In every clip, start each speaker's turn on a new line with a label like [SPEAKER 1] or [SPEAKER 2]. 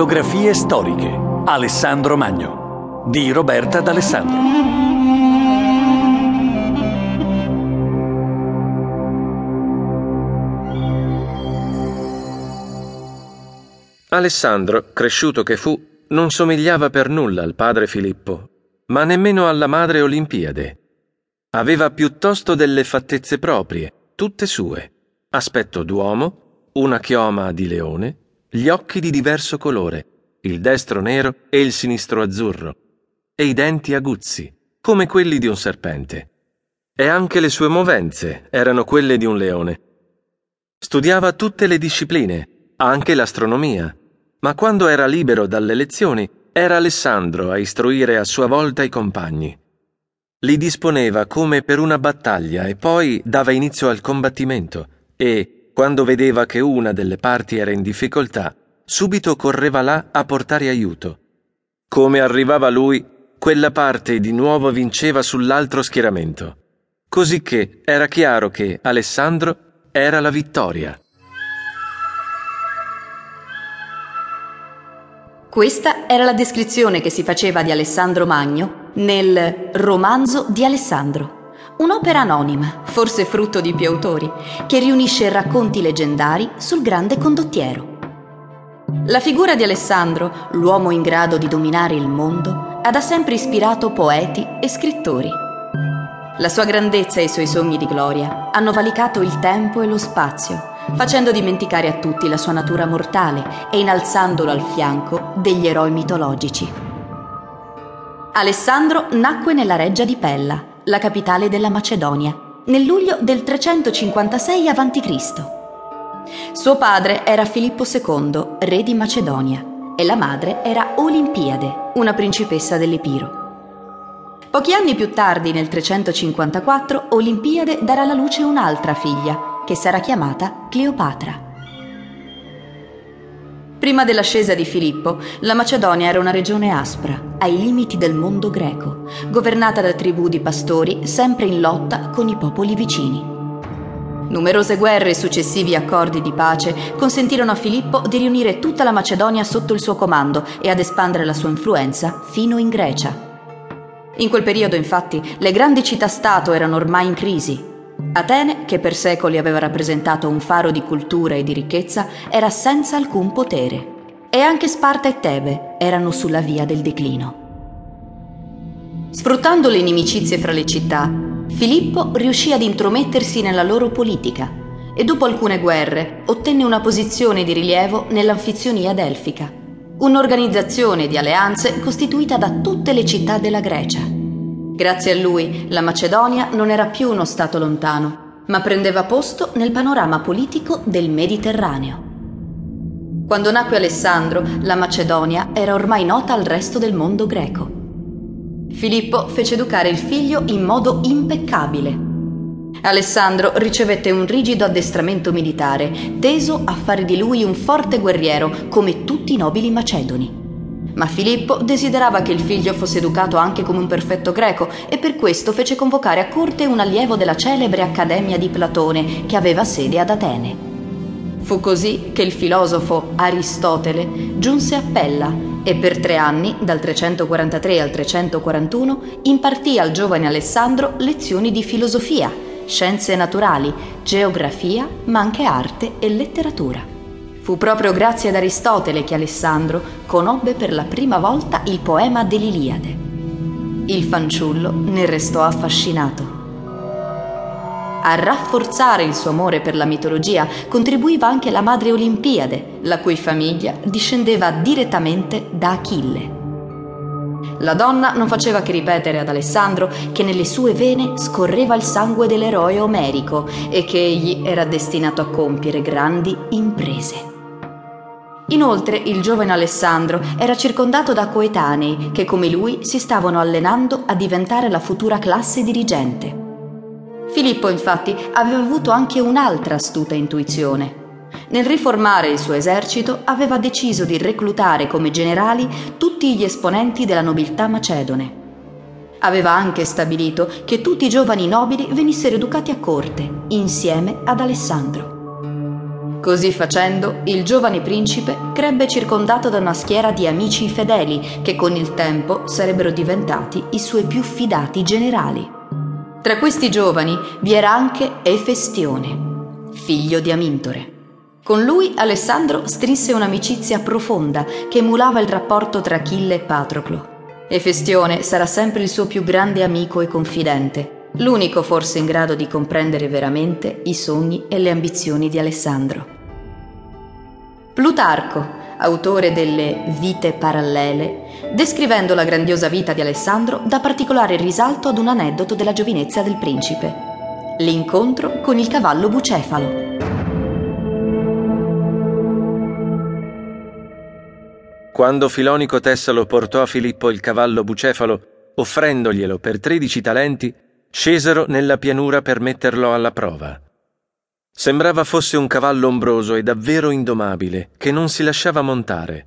[SPEAKER 1] Geografie storiche. Alessandro Magno. Di Roberta D'Alessandro.
[SPEAKER 2] Alessandro, cresciuto che fu, non somigliava per nulla al padre Filippo, ma nemmeno alla madre Olimpiade. Aveva piuttosto delle fattezze proprie, tutte sue, aspetto d'uomo, una chioma di leone, gli occhi di diverso colore, il destro nero e il sinistro azzurro, e i denti aguzzi, come quelli di un serpente. E anche le sue movenze erano quelle di un leone. Studiava tutte le discipline, anche l'astronomia, ma quando era libero dalle lezioni era Alessandro a istruire a sua volta i compagni. Li disponeva come per una battaglia e poi dava inizio al combattimento e, quando vedeva che una delle parti era in difficoltà, subito correva là a portare aiuto. Come arrivava lui, quella parte di nuovo vinceva sull'altro schieramento. Cosicché era chiaro che Alessandro era la vittoria.
[SPEAKER 3] Questa era la descrizione che si faceva di Alessandro Magno nel Romanzo di Alessandro un'opera anonima, forse frutto di più autori, che riunisce racconti leggendari sul grande condottiero. La figura di Alessandro, l'uomo in grado di dominare il mondo, ha da sempre ispirato poeti e scrittori. La sua grandezza e i suoi sogni di gloria hanno valicato il tempo e lo spazio, facendo dimenticare a tutti la sua natura mortale e innalzandolo al fianco degli eroi mitologici. Alessandro nacque nella reggia di Pella, la capitale della Macedonia, nel luglio del 356 a.C. Suo padre era Filippo II, re di Macedonia, e la madre era Olimpiade, una principessa dell'Epiro. Pochi anni più tardi, nel 354, Olimpiade darà alla luce un'altra figlia, che sarà chiamata Cleopatra. Prima dell'ascesa di Filippo, la Macedonia era una regione aspra, ai limiti del mondo greco, governata da tribù di pastori sempre in lotta con i popoli vicini. Numerose guerre e successivi accordi di pace consentirono a Filippo di riunire tutta la Macedonia sotto il suo comando e ad espandere la sua influenza fino in Grecia. In quel periodo, infatti, le grandi città-stato erano ormai in crisi Atene, che per secoli aveva rappresentato un faro di cultura e di ricchezza, era senza alcun potere. E anche Sparta e Tebe erano sulla via del declino. Sfruttando le inimicizie fra le città, Filippo riuscì ad intromettersi nella loro politica e dopo alcune guerre ottenne una posizione di rilievo nell'anfizionia delfica, un'organizzazione di alleanze costituita da tutte le città della Grecia. Grazie a lui la Macedonia non era più uno Stato lontano, ma prendeva posto nel panorama politico del Mediterraneo. Quando nacque Alessandro, la Macedonia era ormai nota al resto del mondo greco. Filippo fece educare il figlio in modo impeccabile. Alessandro ricevette un rigido addestramento militare, teso a fare di lui un forte guerriero come tutti i nobili macedoni. Ma Filippo desiderava che il figlio fosse educato anche come un perfetto greco e per questo fece convocare a corte un allievo della celebre Accademia di Platone che aveva sede ad Atene. Fu così che il filosofo Aristotele giunse a Pella e per tre anni, dal 343 al 341, impartì al giovane Alessandro lezioni di filosofia, scienze naturali, geografia, ma anche arte e letteratura. Fu proprio grazie ad Aristotele che Alessandro conobbe per la prima volta il poema dell'Iliade. Il fanciullo ne restò affascinato. A rafforzare il suo amore per la mitologia contribuiva anche la madre Olimpiade, la cui famiglia discendeva direttamente da Achille. La donna non faceva che ripetere ad Alessandro che nelle sue vene scorreva il sangue dell'eroe omerico e che egli era destinato a compiere grandi imprese. Inoltre il giovane Alessandro era circondato da coetanei che come lui si stavano allenando a diventare la futura classe dirigente. Filippo infatti aveva avuto anche un'altra astuta intuizione. Nel riformare il suo esercito aveva deciso di reclutare come generali tutti gli esponenti della nobiltà macedone. Aveva anche stabilito che tutti i giovani nobili venissero educati a corte, insieme ad Alessandro. Così facendo, il giovane principe crebbe circondato da una schiera di amici fedeli che con il tempo sarebbero diventati i suoi più fidati generali. Tra questi giovani vi era anche Efestione, figlio di Amintore. Con lui Alessandro strinse un'amicizia profonda che emulava il rapporto tra Achille e Patroclo. Efestione sarà sempre il suo più grande amico e confidente, l'unico forse in grado di comprendere veramente i sogni e le ambizioni di Alessandro. Plutarco, autore delle Vite parallele, descrivendo la grandiosa vita di Alessandro, dà particolare risalto ad un aneddoto della giovinezza del principe, l'incontro con il cavallo bucefalo.
[SPEAKER 2] Quando Filonico Tessalo portò a Filippo il cavallo bucefalo, offrendoglielo per tredici talenti, Scesero nella pianura per metterlo alla prova. Sembrava fosse un cavallo ombroso e davvero indomabile, che non si lasciava montare.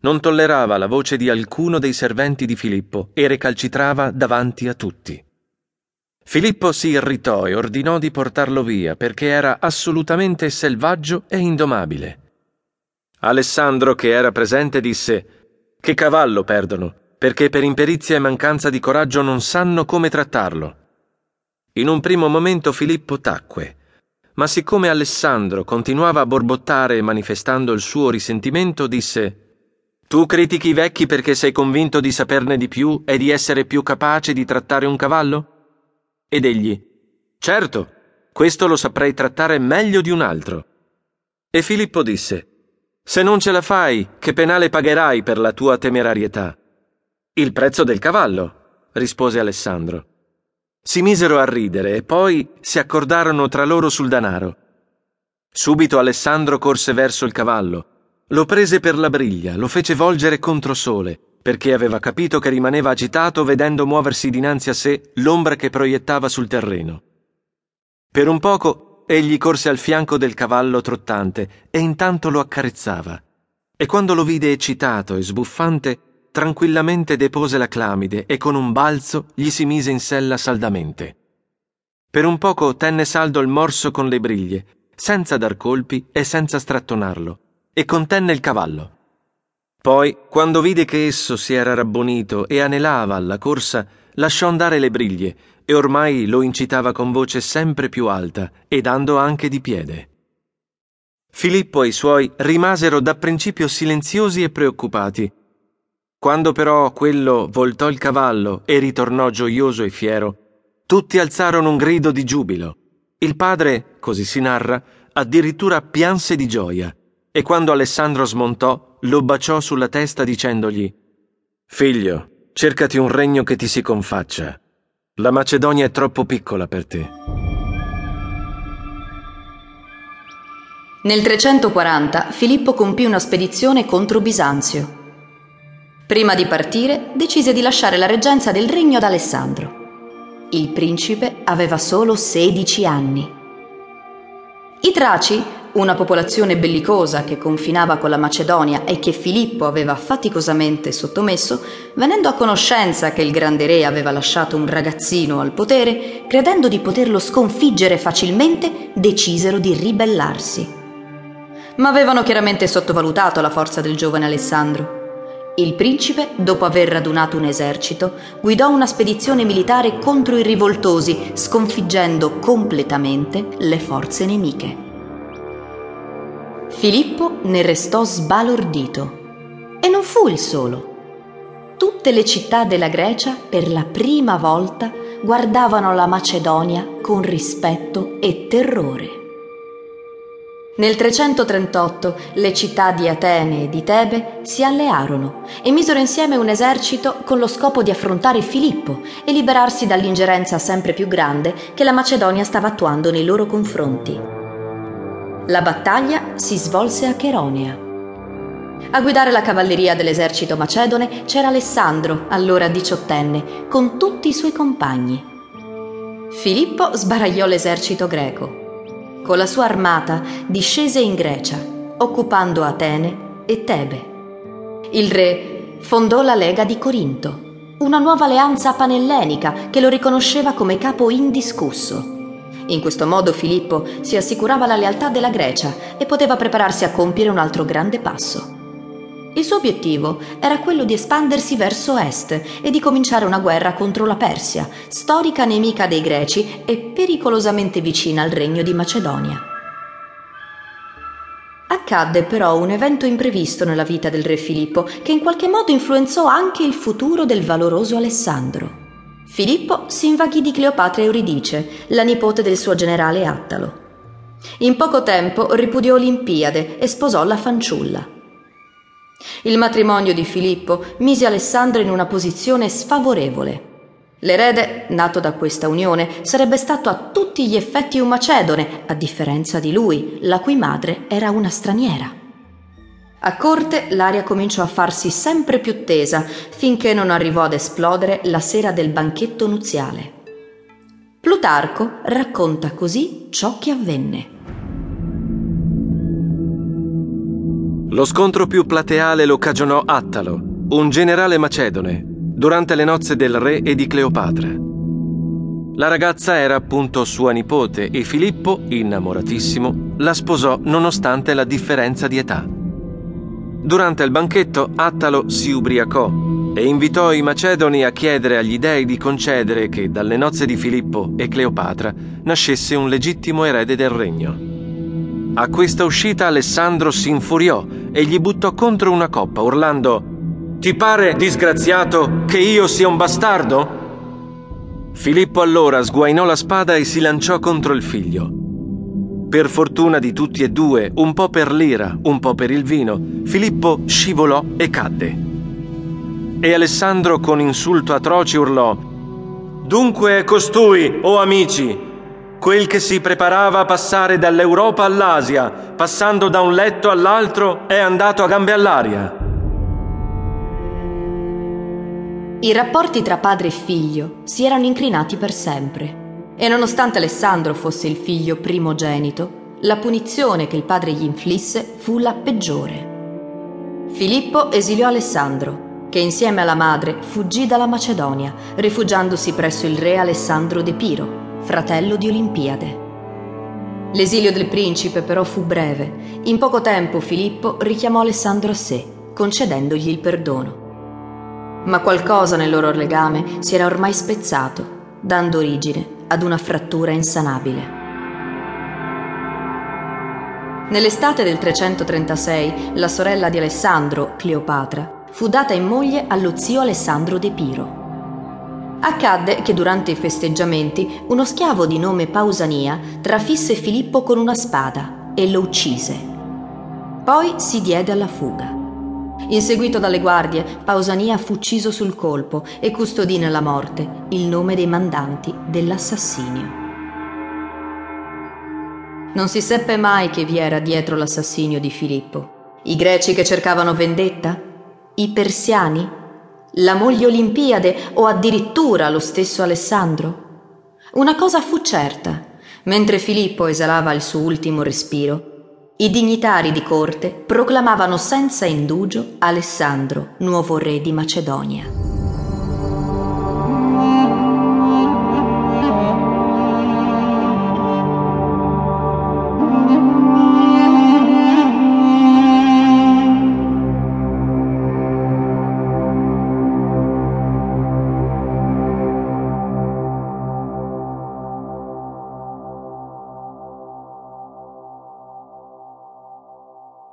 [SPEAKER 2] Non tollerava la voce di alcuno dei serventi di Filippo e recalcitrava davanti a tutti. Filippo si irritò e ordinò di portarlo via perché era assolutamente selvaggio e indomabile. Alessandro, che era presente, disse Che cavallo perdono, perché per imperizia e mancanza di coraggio non sanno come trattarlo. In un primo momento Filippo tacque, ma siccome Alessandro continuava a borbottare manifestando il suo risentimento, disse Tu critichi i vecchi perché sei convinto di saperne di più e di essere più capace di trattare un cavallo? Ed egli Certo, questo lo saprei trattare meglio di un altro. E Filippo disse Se non ce la fai, che penale pagherai per la tua temerarietà? Il prezzo del cavallo, rispose Alessandro. Si misero a ridere e poi si accordarono tra loro sul danaro. Subito Alessandro corse verso il cavallo, lo prese per la briglia, lo fece volgere contro sole, perché aveva capito che rimaneva agitato vedendo muoversi dinanzi a sé l'ombra che proiettava sul terreno. Per un poco egli corse al fianco del cavallo trottante e intanto lo accarezzava. E quando lo vide eccitato e sbuffante, tranquillamente depose la clamide e con un balzo gli si mise in sella saldamente. Per un poco tenne saldo il morso con le briglie, senza dar colpi e senza strattonarlo, e contenne il cavallo. Poi, quando vide che esso si era rabbonito e anelava alla corsa, lasciò andare le briglie e ormai lo incitava con voce sempre più alta e dando anche di piede. Filippo e i suoi rimasero da principio silenziosi e preoccupati, quando però quello voltò il cavallo e ritornò gioioso e fiero, tutti alzarono un grido di giubilo. Il padre, così si narra, addirittura pianse di gioia, e quando Alessandro smontò, lo baciò sulla testa dicendogli Figlio, cercati un regno che ti si confaccia. La Macedonia è troppo piccola per te.
[SPEAKER 3] Nel 340 Filippo compì una spedizione contro Bisanzio Prima di partire, decise di lasciare la reggenza del regno ad Alessandro. Il principe aveva solo 16 anni. I Traci, una popolazione bellicosa che confinava con la Macedonia e che Filippo aveva faticosamente sottomesso, venendo a conoscenza che il grande re aveva lasciato un ragazzino al potere, credendo di poterlo sconfiggere facilmente, decisero di ribellarsi. Ma avevano chiaramente sottovalutato la forza del giovane Alessandro. Il principe, dopo aver radunato un esercito, guidò una spedizione militare contro i rivoltosi, sconfiggendo completamente le forze nemiche. Filippo ne restò sbalordito. E non fu il solo. Tutte le città della Grecia, per la prima volta, guardavano la Macedonia con rispetto e terrore. Nel 338 le città di Atene e di Tebe si allearono e misero insieme un esercito con lo scopo di affrontare Filippo e liberarsi dall'ingerenza sempre più grande che la Macedonia stava attuando nei loro confronti. La battaglia si svolse a Cheronea. A guidare la cavalleria dell'esercito macedone c'era Alessandro, allora diciottenne, con tutti i suoi compagni. Filippo sbaragliò l'esercito greco con la sua armata discese in Grecia, occupando Atene e Tebe. Il re fondò la Lega di Corinto, una nuova alleanza panellenica che lo riconosceva come capo indiscusso. In questo modo Filippo si assicurava la lealtà della Grecia e poteva prepararsi a compiere un altro grande passo. Il suo obiettivo era quello di espandersi verso est e di cominciare una guerra contro la Persia, storica nemica dei Greci e pericolosamente vicina al regno di Macedonia. Accadde però un evento imprevisto nella vita del re Filippo che in qualche modo influenzò anche il futuro del valoroso Alessandro. Filippo si invaghì di Cleopatra Euridice, la nipote del suo generale Attalo. In poco tempo ripudiò Olimpiade e sposò la fanciulla. Il matrimonio di Filippo mise Alessandro in una posizione sfavorevole. L'erede, nato da questa unione, sarebbe stato a tutti gli effetti un macedone, a differenza di lui, la cui madre era una straniera. A corte l'aria cominciò a farsi sempre più tesa finché non arrivò ad esplodere la sera del banchetto nuziale. Plutarco racconta così ciò che avvenne.
[SPEAKER 2] Lo scontro più plateale lo cagionò Attalo, un generale macedone, durante le nozze del re e di Cleopatra. La ragazza era appunto sua nipote e Filippo, innamoratissimo, la sposò nonostante la differenza di età. Durante il banchetto Attalo si ubriacò e invitò i Macedoni a chiedere agli dei di concedere che dalle nozze di Filippo e Cleopatra nascesse un legittimo erede del regno. A questa uscita Alessandro si infuriò e gli buttò contro una coppa, urlando Ti pare, disgraziato, che io sia un bastardo? Filippo allora sguainò la spada e si lanciò contro il figlio. Per fortuna di tutti e due, un po' per l'ira, un po' per il vino, Filippo scivolò e cadde. E Alessandro con insulto atroce urlò Dunque è costui, o oh amici, quel che si preparava a passare dall'Europa all'Asia, passando da un letto all'altro, è andato a gambe all'aria.
[SPEAKER 3] I rapporti tra padre e figlio si erano incrinati per sempre. E nonostante Alessandro fosse il figlio primogenito, la punizione che il padre gli inflisse fu la peggiore. Filippo esiliò Alessandro, che insieme alla madre fuggì dalla Macedonia, rifugiandosi presso il re Alessandro d'Epiro, fratello di Olimpiade. L'esilio del principe però fu breve. In poco tempo Filippo richiamò Alessandro a sé, concedendogli il perdono. Ma qualcosa nel loro legame si era ormai spezzato, dando origine ad una frattura insanabile. Nell'estate del 336 la sorella di Alessandro, Cleopatra, fu data in moglie allo zio Alessandro d'Epiro. Accadde che durante i festeggiamenti uno schiavo di nome Pausania trafisse Filippo con una spada e lo uccise. Poi si diede alla fuga. Inseguito dalle guardie, Pausania fu ucciso sul colpo e custodì nella morte il nome dei mandanti dell'assassinio. Non si seppe mai che vi era dietro l'assassinio di Filippo. I greci che cercavano vendetta? I persiani? La moglie Olimpiade o addirittura lo stesso Alessandro? Una cosa fu certa. Mentre Filippo esalava il suo ultimo respiro, i dignitari di corte proclamavano senza indugio Alessandro nuovo re di Macedonia.